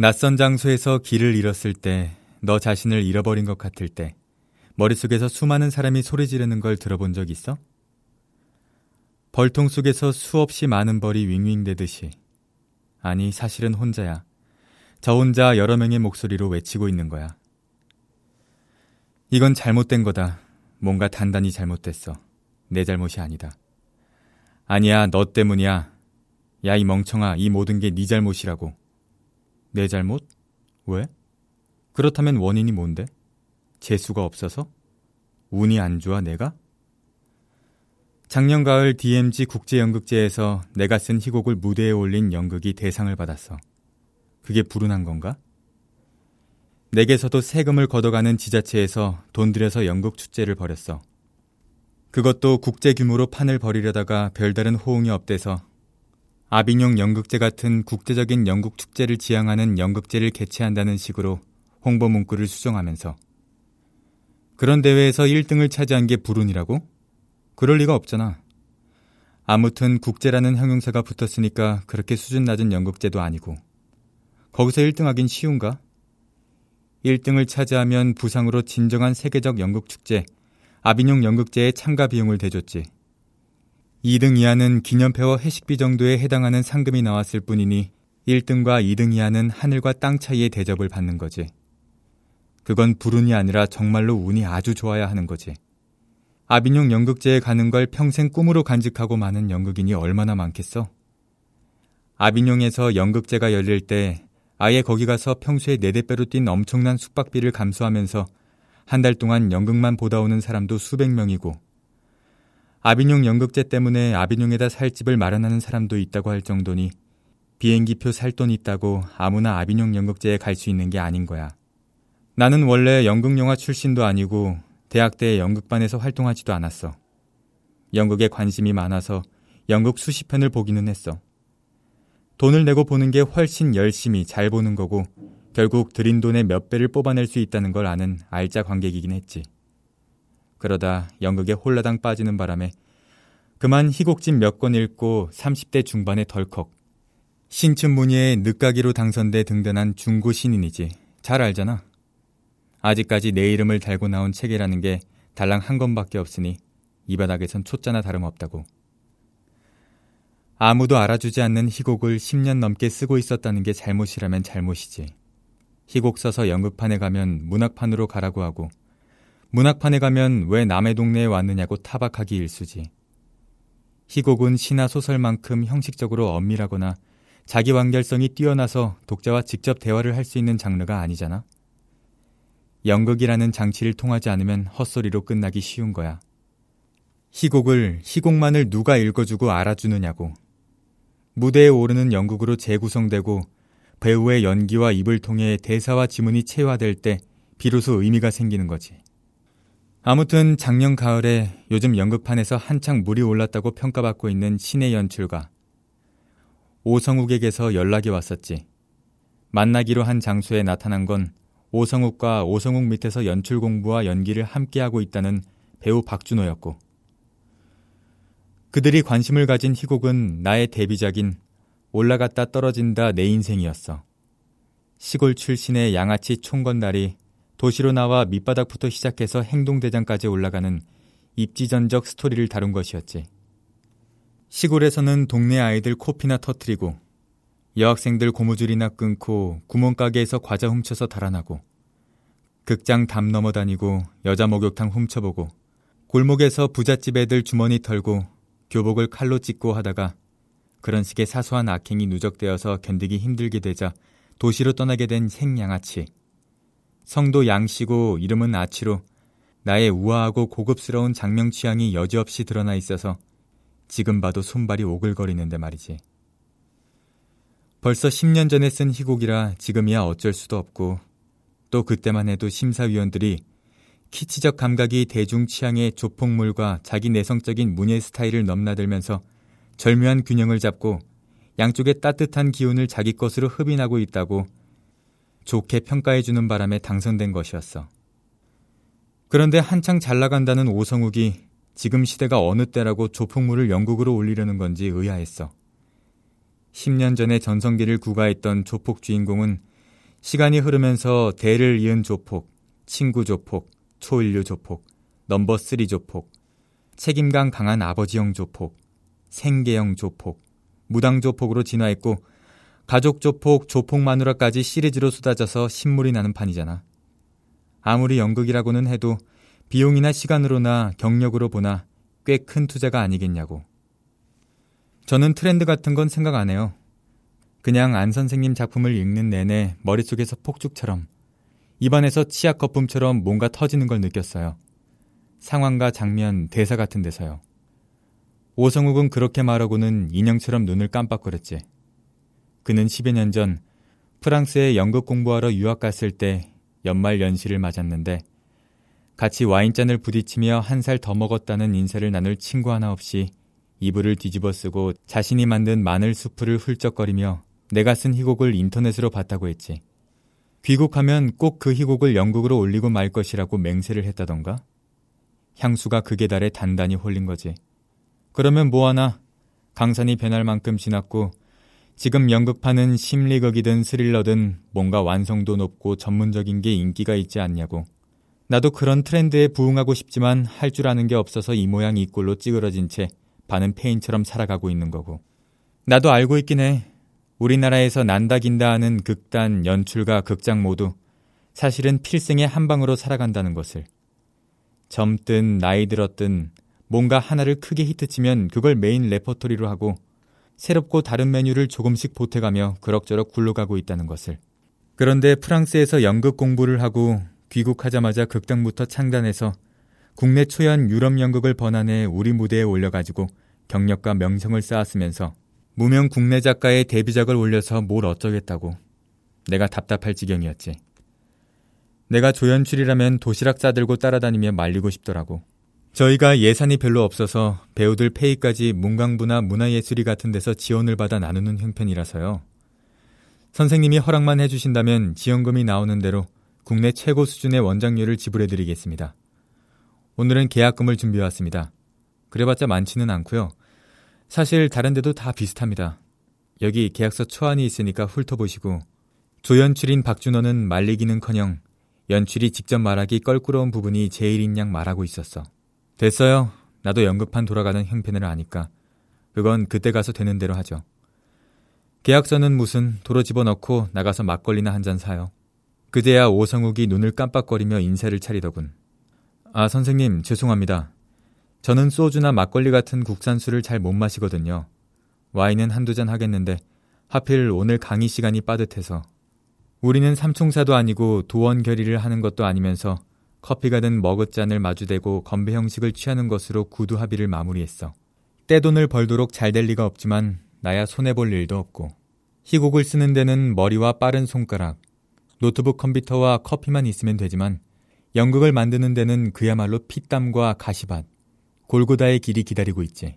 낯선 장소에서 길을 잃었을 때, 너 자신을 잃어버린 것 같을 때, 머릿속에서 수많은 사람이 소리 지르는 걸 들어본 적 있어? 벌통 속에서 수없이 많은 벌이 윙윙대듯이. 아니, 사실은 혼자야. 저 혼자 여러 명의 목소리로 외치고 있는 거야. 이건 잘못된 거다. 뭔가 단단히 잘못됐어. 내 잘못이 아니다. 아니야, 너 때문이야. 야, 이 멍청아, 이 모든 게 네 잘못이라고. 내 잘못? 왜? 그렇다면 원인이 뭔데? 재수가 없어서? 운이 안 좋아, 내가? 작년 가을 DMZ 국제연극제에서 내가 쓴 희곡을 무대에 올린 연극이 대상을 받았어. 그게 불운한 건가? 내게서도 세금을 걷어가는 지자체에서 돈 들여서 연극 축제를 벌였어. 그것도 국제 규모로 판을 벌이려다가 별다른 호응이 없대서 아비뇽 연극제 같은 국제적인 연극 축제를 지향하는 연극제를 개최한다는 식으로 홍보 문구를 수정하면서 그런 대회에서 1등을 차지한 게 불운이라고? 그럴 리가 없잖아. 아무튼 국제라는 형용사가 붙었으니까 그렇게 수준 낮은 연극제도 아니고 거기서 1등하긴 쉬운가? 1등을 차지하면 부상으로 진정한 세계적 연극축제 아비뇽 연극제의 참가 비용을 대줬지. 2등 이하는 기념패와 회식비 정도에 해당하는 상금이 나왔을 뿐이니 1등과 2등 이하는 하늘과 땅 차이의 대접을 받는 거지. 그건 불운이 아니라 정말로 운이 아주 좋아야 하는 거지. 아비뇽 연극제에 가는 걸 평생 꿈으로 간직하고 많은 연극인이 얼마나 많겠어? 아비뇽에서 연극제가 열릴 때 아예 거기 가서 평소에 네대 배로 뛴 엄청난 숙박비를 감수하면서 한 달 동안 연극만 보다 오는 사람도 수백 명이고 아비뇽 연극제 때문에 아비뇽에다 살 집을 마련하는 사람도 있다고 할 정도니 비행기표 살 돈 있다고 아무나 아비뇽 연극제에 갈 수 있는 게 아닌 거야. 나는 원래 연극 영화 출신도 아니고 대학 때 연극반에서 활동하지도 않았어. 연극에 관심이 많아서 연극 수십 편을 보기는 했어. 돈을 내고 보는 게 훨씬 열심히 잘 보는 거고 결국 들인 돈의 몇 배를 뽑아낼 수 있다는 걸 아는 알짜 관객이긴 했지. 그러다 연극에 홀라당 빠지는 바람에 그만 희곡집 몇 권 읽고 30대 중반에 덜컥 신춘문예에 늦가기로 당선돼 등단한 중고 신인이지. 잘 알잖아. 아직까지 내 이름을 달고 나온 책이라는 게 달랑 한 권밖에 없으니 이 바닥에선 초짜나 다름없다고. 아무도 알아주지 않는 희곡을 10년 넘게 쓰고 있었다는 게 잘못이라면 잘못이지. 희곡 써서 연극판에 가면 문학판으로 가라고 하고 문학판에 가면 왜 남의 동네에 왔느냐고 타박하기 일수지. 희곡은 시나 소설만큼 형식적으로 엄밀하거나 자기 완결성이 뛰어나서 독자와 직접 대화를 할 수 있는 장르가 아니잖아. 연극이라는 장치를 통하지 않으면 헛소리로 끝나기 쉬운 거야. 희곡을, 희곡만을 누가 읽어주고 알아주느냐고. 무대에 오르는 연극으로 재구성되고 배우의 연기와 입을 통해 대사와 지문이 체화될 때 비로소 의미가 생기는 거지. 아무튼 작년 가을에 요즘 연극판에서 한창 물이 올랐다고 평가받고 있는 신의 연출가 오성욱에게서 연락이 왔었지. 만나기로 한 장소에 나타난 건 오성욱과 오성욱 밑에서 연출 공부와 연기를 함께하고 있다는 배우 박준호였고 그들이 관심을 가진 희곡은 나의 데뷔작인 올라갔다 떨어진다 내 인생이었어. 시골 출신의 양아치 총건달이 도시로 나와 밑바닥부터 시작해서 행동대장까지 올라가는 입지전적 스토리를 다룬 것이었지. 시골에서는 동네 아이들 코피나 터트리고 여학생들 고무줄이나 끊고 구멍가게에서 과자 훔쳐서 달아나고 극장 담 넘어 다니고 여자 목욕탕 훔쳐보고 골목에서 부잣집 애들 주머니 털고 교복을 칼로 찢고 하다가 그런 식의 사소한 악행이 누적되어서 견디기 힘들게 되자 도시로 떠나게 된 생양아치. 성도 양씨고 이름은 아치로 나의 우아하고 고급스러운 장명 취향이 여지없이 드러나 있어서 지금 봐도 손발이 오글거리는데 말이지. 벌써 10년 전에 쓴 희곡이라 지금이야 어쩔 수도 없고 또 그때만 해도 심사위원들이 키치적 감각이 대중 취향의 조폭물과 자기 내성적인 문예 스타일을 넘나들면서 절묘한 균형을 잡고 양쪽의 따뜻한 기운을 자기 것으로 흡인하고 있다고 좋게 평가해주는 바람에 당선된 것이었어. 그런데 한창 잘 나간다는 오성욱이 지금 시대가 어느 때라고 조폭물을 영국으로 올리려는 건지 의아했어. 10년 전에 전성기를 구가했던 조폭 주인공은 시간이 흐르면서 대를 이은 조폭, 친구 조폭, 초인류 조폭, 넘버 3 조폭, 책임감 강한 아버지형 조폭, 생계형 조폭, 무당 조폭으로 진화했고 가족 조폭, 조폭 마누라까지 시리즈로 쏟아져서 신물이 나는 판이잖아. 아무리 연극이라고는 해도 비용이나 시간으로나 경력으로 보나 꽤 큰 투자가 아니겠냐고. 저는 트렌드 같은 건 생각 안 해요. 그냥 안 선생님 작품을 읽는 내내 머릿속에서 폭죽처럼 입안에서 치약 거품처럼 뭔가 터지는 걸 느꼈어요. 상황과 장면, 대사 같은 데서요. 오성욱은 그렇게 말하고는 인형처럼 눈을 깜빡거렸지. 그는 10여 년 전 프랑스에 연극 공부하러 유학 갔을 때 연말 연시를 맞았는데 같이 와인잔을 부딪히며 한 살 더 먹었다는 인사를 나눌 친구 하나 없이 이불을 뒤집어 쓰고 자신이 만든 마늘 수프를 훌쩍거리며 내가 쓴 희곡을 인터넷으로 봤다고 했지. 귀국하면 꼭 그 희곡을 영국으로 올리고 말 것이라고 맹세를 했다던가? 향수가 극에 달해 단단히 홀린 거지. 그러면 뭐하나 강산이 변할 만큼 지났고 지금 연극파는 심리극이든 스릴러든 뭔가 완성도 높고 전문적인 게 인기가 있지 않냐고. 나도 그런 트렌드에 부응하고 싶지만 할 줄 아는 게 없어서 이 모양 이 꼴로 찌그러진 채 반은 폐인처럼 살아가고 있는 거고. 나도 알고 있긴 해. 우리나라에서 난다 긴다 하는 극단, 연출가, 극장 모두 사실은 필생의 한 방으로 살아간다는 것을. 젊든 나이 들었든 뭔가 하나를 크게 히트치면 그걸 메인 레퍼토리로 하고 새롭고 다른 메뉴를 조금씩 보태가며 그럭저럭 굴러가고 있다는 것을. 그런데 프랑스에서 연극 공부를 하고 귀국하자마자 극당부터 창단해서 국내 초연 유럽 연극을 번안해 우리 무대에 올려가지고 경력과 명성을 쌓았으면서 무명 국내 작가의 데뷔작을 올려서 뭘 어쩌겠다고. 내가 답답할 지경이었지. 내가 조연출이라면 도시락 싸들고 따라다니며 말리고 싶더라고. 저희가 예산이 별로 없어서 배우들 페이까지 문광부나 문화예술이 같은 데서 지원을 받아 나누는 형편이라서요. 선생님이 허락만 해주신다면 지원금이 나오는 대로 국내 최고 수준의 원장료를 지불해드리겠습니다. 오늘은 계약금을 준비해왔습니다. 그래봤자 많지는 않고요. 사실 다른 데도 다 비슷합니다. 여기 계약서 초안이 있으니까 훑어보시고 조연출인 박준호는 말리기는커녕 연출이 직접 말하기 껄끄러운 부분이 제일인 양 말하고 있었어. 됐어요. 나도 연극판 돌아가는 형편을 아니까. 그건 그때 가서 되는 대로 하죠. 계약서는 무슨 도로 집어넣고 나가서 막걸리나 한 잔 사요. 그제야 오성욱이 눈을 깜빡거리며 인사를 차리더군. 아, 선생님, 죄송합니다. 저는 소주나 막걸리 같은 국산술을 잘 못 마시거든요. 와인은 한두 잔 하겠는데 하필 오늘 강의 시간이 빠듯해서 우리는 삼총사도 아니고 도원 결의를 하는 것도 아니면서 커피가 든 머그잔을 마주대고 건배 형식을 취하는 것으로 구두 합의를 마무리했어. 떼돈을 벌도록 잘 될 리가 없지만 나야 손해볼 일도 없고. 희곡을 쓰는 데는 머리와 빠른 손가락, 노트북 컴퓨터와 커피만 있으면 되지만 연극을 만드는 데는 그야말로 피땀과 가시밭, 골고다의 길이 기다리고 있지.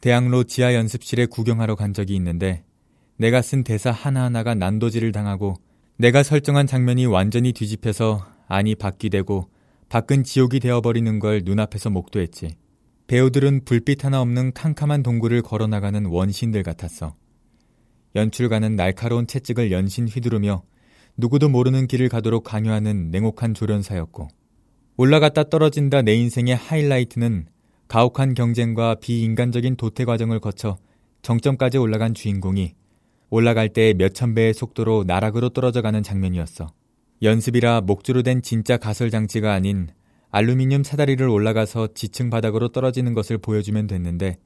대학로 지하 연습실에 구경하러 간 적이 있는데 내가 쓴 대사 하나하나가 난도질을 당하고 내가 설정한 장면이 완전히 뒤집혀서 안이 바뀌되고 밖은 지옥이 되어버리는 걸 눈앞에서 목도했지. 배우들은 불빛 하나 없는 캄캄한 동굴을 걸어나가는 원신들 같았어. 연출가는 날카로운 채찍을 연신 휘두르며 누구도 모르는 길을 가도록 강요하는 냉혹한 조련사였고 올라갔다 떨어진다 내 인생의 하이라이트는 가혹한 경쟁과 비인간적인 도태 과정을 거쳐 정점까지 올라간 주인공이 올라갈 때 몇천 배의 속도로 나락으로 떨어져가는 장면이었어. 연습이라 목주로 된 진짜 가설 장치가 아닌 알루미늄 사다리를 올라가서 지층 바닥으로 떨어지는 것을 보여주면 됐는데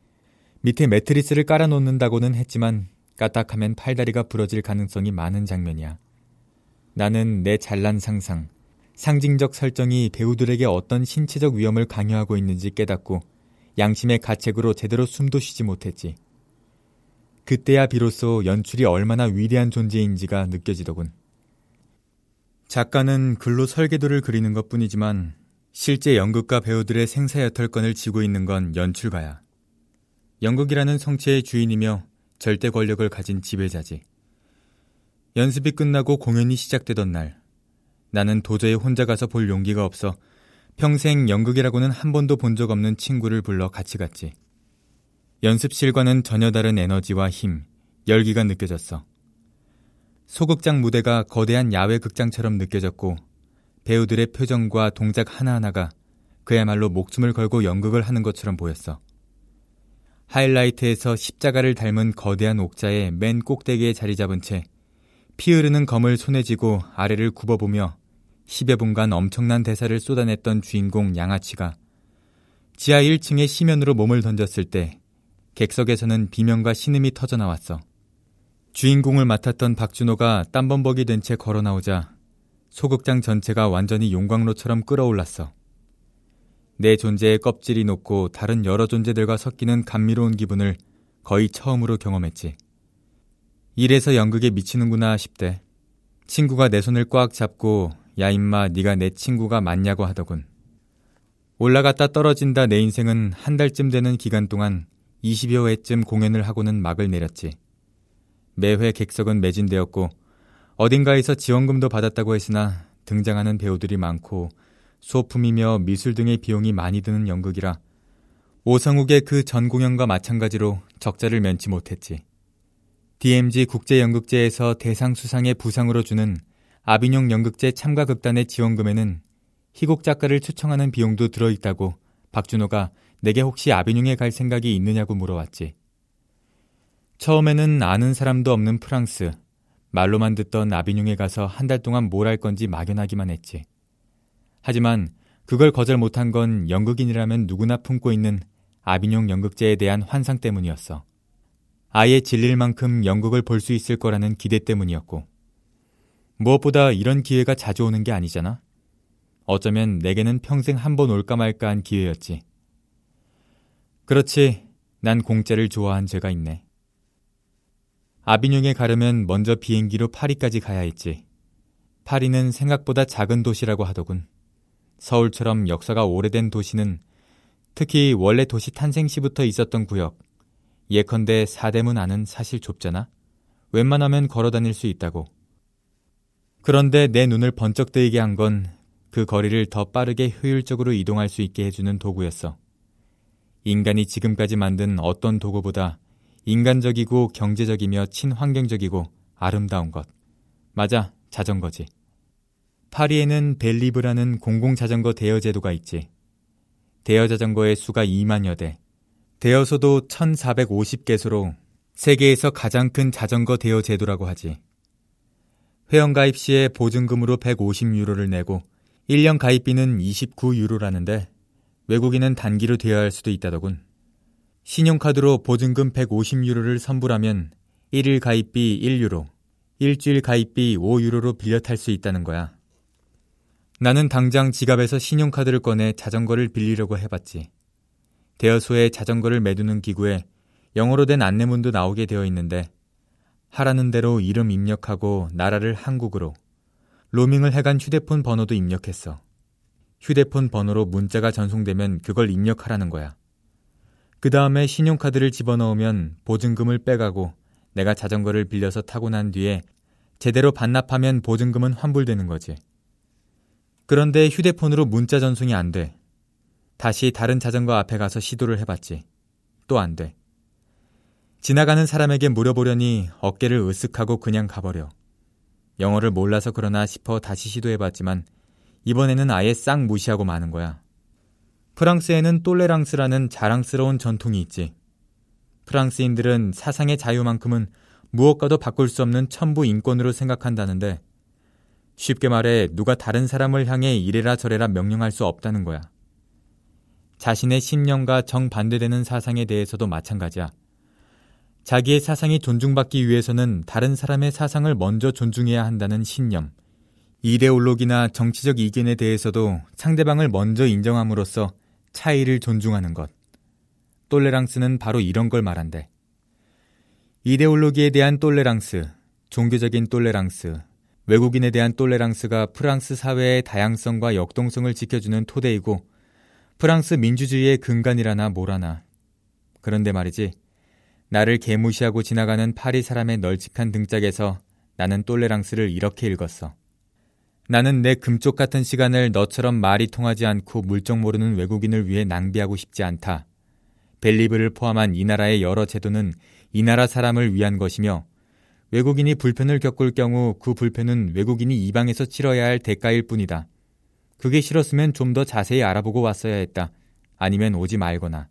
밑에 매트리스를 깔아놓는다고는 했지만 까딱하면 팔다리가 부러질 가능성이 많은 장면이야. 나는 내 잘난 상상, 상징적 설정이 배우들에게 어떤 신체적 위험을 강요하고 있는지 깨닫고 양심의 가책으로 제대로 숨도 쉬지 못했지. 그때야 비로소 연출이 얼마나 위대한 존재인지가 느껴지더군. 작가는 글로 설계도를 그리는 것 뿐이지만 실제 연극가 배우들의 생사 여탈권을 쥐고 있는 건 연출가야. 연극이라는 성체의 주인이며 절대 권력을 가진 지배자지. 연습이 끝나고 공연이 시작되던 날, 나는 도저히 혼자 가서 볼 용기가 없어 평생 연극이라고는 한 번도 본 적 없는 친구를 불러 같이 갔지. 연습실과는 전혀 다른 에너지와 힘, 열기가 느껴졌어. 소극장 무대가 거대한 야외 극장처럼 느껴졌고 배우들의 표정과 동작 하나하나가 그야말로 목숨을 걸고 연극을 하는 것처럼 보였어. 하이라이트에서 십자가를 닮은 거대한 옥자의 맨 꼭대기에 자리 잡은 채 피 흐르는 검을 손에 쥐고 아래를 굽어보며 10여 분간 엄청난 대사를 쏟아냈던 주인공 양아치가 지하 1층의 시면으로 몸을 던졌을 때 객석에서는 비명과 신음이 터져 나왔어. 주인공을 맡았던 박준호가 땀범벅이 된 채 걸어 나오자 소극장 전체가 완전히 용광로처럼 끌어올랐어. 내 존재의 껍질이 녹고 다른 여러 존재들과 섞이는 감미로운 기분을 거의 처음으로 경험했지. 이래서 연극에 미치는구나 싶대. 친구가 내 손을 꽉 잡고 야 임마 네가 내 친구가 맞냐고 하더군. 올라갔다 떨어진다 내 인생은 한 달쯤 되는 기간 동안 20여 회쯤 공연을 하고는 막을 내렸지. 매회 객석은 매진되었고 어딘가에서 지원금도 받았다고 했으나 등장하는 배우들이 많고 소품이며 미술 등의 비용이 많이 드는 연극이라 오성욱의 그 전 공연과 마찬가지로 적자를 면치 못했지. DMZ 국제연극제에서 대상 수상의 부상으로 주는 아비뇽 연극제 참가 극단의 지원금에는 희곡 작가를 초청하는 비용도 들어있다고 박준호가 내게 혹시 아비뇽에 갈 생각이 있느냐고 물어왔지. 처음에는 아는 사람도 없는 프랑스, 말로만 듣던 아비뇽에 가서 한 달 동안 뭘 할 건지 막연하기만 했지. 하지만 그걸 거절 못한 건 연극인이라면 누구나 품고 있는 아비뇽 연극제에 대한 환상 때문이었어. 아예 질릴 만큼 연극을 볼 수 있을 거라는 기대 때문이었고. 무엇보다 이런 기회가 자주 오는 게 아니잖아. 어쩌면 내게는 평생 한 번 올까 말까 한 기회였지. 그렇지. 난 공짜를 좋아한 죄가 있네. 아비뇽에 가려면 먼저 비행기로 파리까지 가야 했지. 파리는 생각보다 작은 도시라고 하더군. 서울처럼 역사가 오래된 도시는 특히 원래 도시 탄생 시부터 있었던 구역, 예컨대 사대문 안은 사실 좁잖아. 웬만하면 걸어 다닐 수 있다고. 그런데 내 눈을 번쩍 뜨이게 한 건 그 거리를 더 빠르게 효율적으로 이동할 수 있게 해주는 도구였어. 인간이 지금까지 만든 어떤 도구보다 인간적이고 경제적이며 친환경적이고 아름다운 것. 맞아, 자전거지. 파리에는 벨리브라는 공공자전거 대여 제도가 있지. 대여 자전거의 수가 2만여 대. 대여소도 1,450개소로 세계에서 가장 큰 자전거 대여 제도라고 하지. 회원가입 시에 보증금으로 150유로를 내고 1년 가입비는 29유로라는데 외국인은 단기로 대여할 수도 있다더군. 신용카드로 보증금 150유로를 선불하면 1일 가입비 1유로, 일주일 가입비 5유로로 빌려 탈 수 있다는 거야. 나는 당장 지갑에서 신용카드를 꺼내 자전거를 빌리려고 해봤지. 대여소에 자전거를 매두는 기구에 영어로 된 안내문도 나오게 되어 있는데 하라는 대로 이름 입력하고 나라를 한국으로 로밍을 해간 휴대폰 번호도 입력했어. 휴대폰 번호로 문자가 전송되면 그걸 입력하라는 거야. 그 다음에 신용카드를 집어넣으면 보증금을 빼가고 내가 자전거를 빌려서 타고 난 뒤에 제대로 반납하면 보증금은 환불되는 거지. 그런데 휴대폰으로 문자 전송이 안 돼. 다시 다른 자전거 앞에 가서 시도를 해봤지. 또 안 돼. 지나가는 사람에게 물어보려니 어깨를 으쓱하고 그냥 가버려. 영어를 몰라서 그러나 싶어 다시 시도해봤지만 이번에는 아예 싹 무시하고 마는 거야. 프랑스에는 똘레랑스라는 자랑스러운 전통이 있지. 프랑스인들은 사상의 자유만큼은 무엇과도 바꿀 수 없는 천부 인권으로 생각한다는데 쉽게 말해 누가 다른 사람을 향해 이래라 저래라 명령할 수 없다는 거야. 자신의 신념과 정반대되는 사상에 대해서도 마찬가지야. 자기의 사상이 존중받기 위해서는 다른 사람의 사상을 먼저 존중해야 한다는 신념. 이데올로기나 정치적 이견에 대해서도 상대방을 먼저 인정함으로써 차이를 존중하는 것. 똘레랑스는 바로 이런 걸 말한대. 이데올로기에 대한 똘레랑스, 종교적인 똘레랑스, 외국인에 대한 똘레랑스가 프랑스 사회의 다양성과 역동성을 지켜주는 토대이고 프랑스 민주주의의 근간이라나 뭐라나. 그런데 말이지. 나를 개무시하고 지나가는 파리 사람의 널찍한 등짝에서 나는 똘레랑스를 이렇게 읽었어. 나는 내 금쪽 같은 시간을 너처럼 말이 통하지 않고 물정 모르는 외국인을 위해 낭비하고 싶지 않다. 벨리브를 포함한 이 나라의 여러 제도는 이 나라 사람을 위한 것이며 외국인이 불편을 겪을 경우 그 불편은 외국인이 이방에서 치러야 할 대가일 뿐이다. 그게 싫었으면 좀 더 자세히 알아보고 왔어야 했다. 아니면 오지 말거나.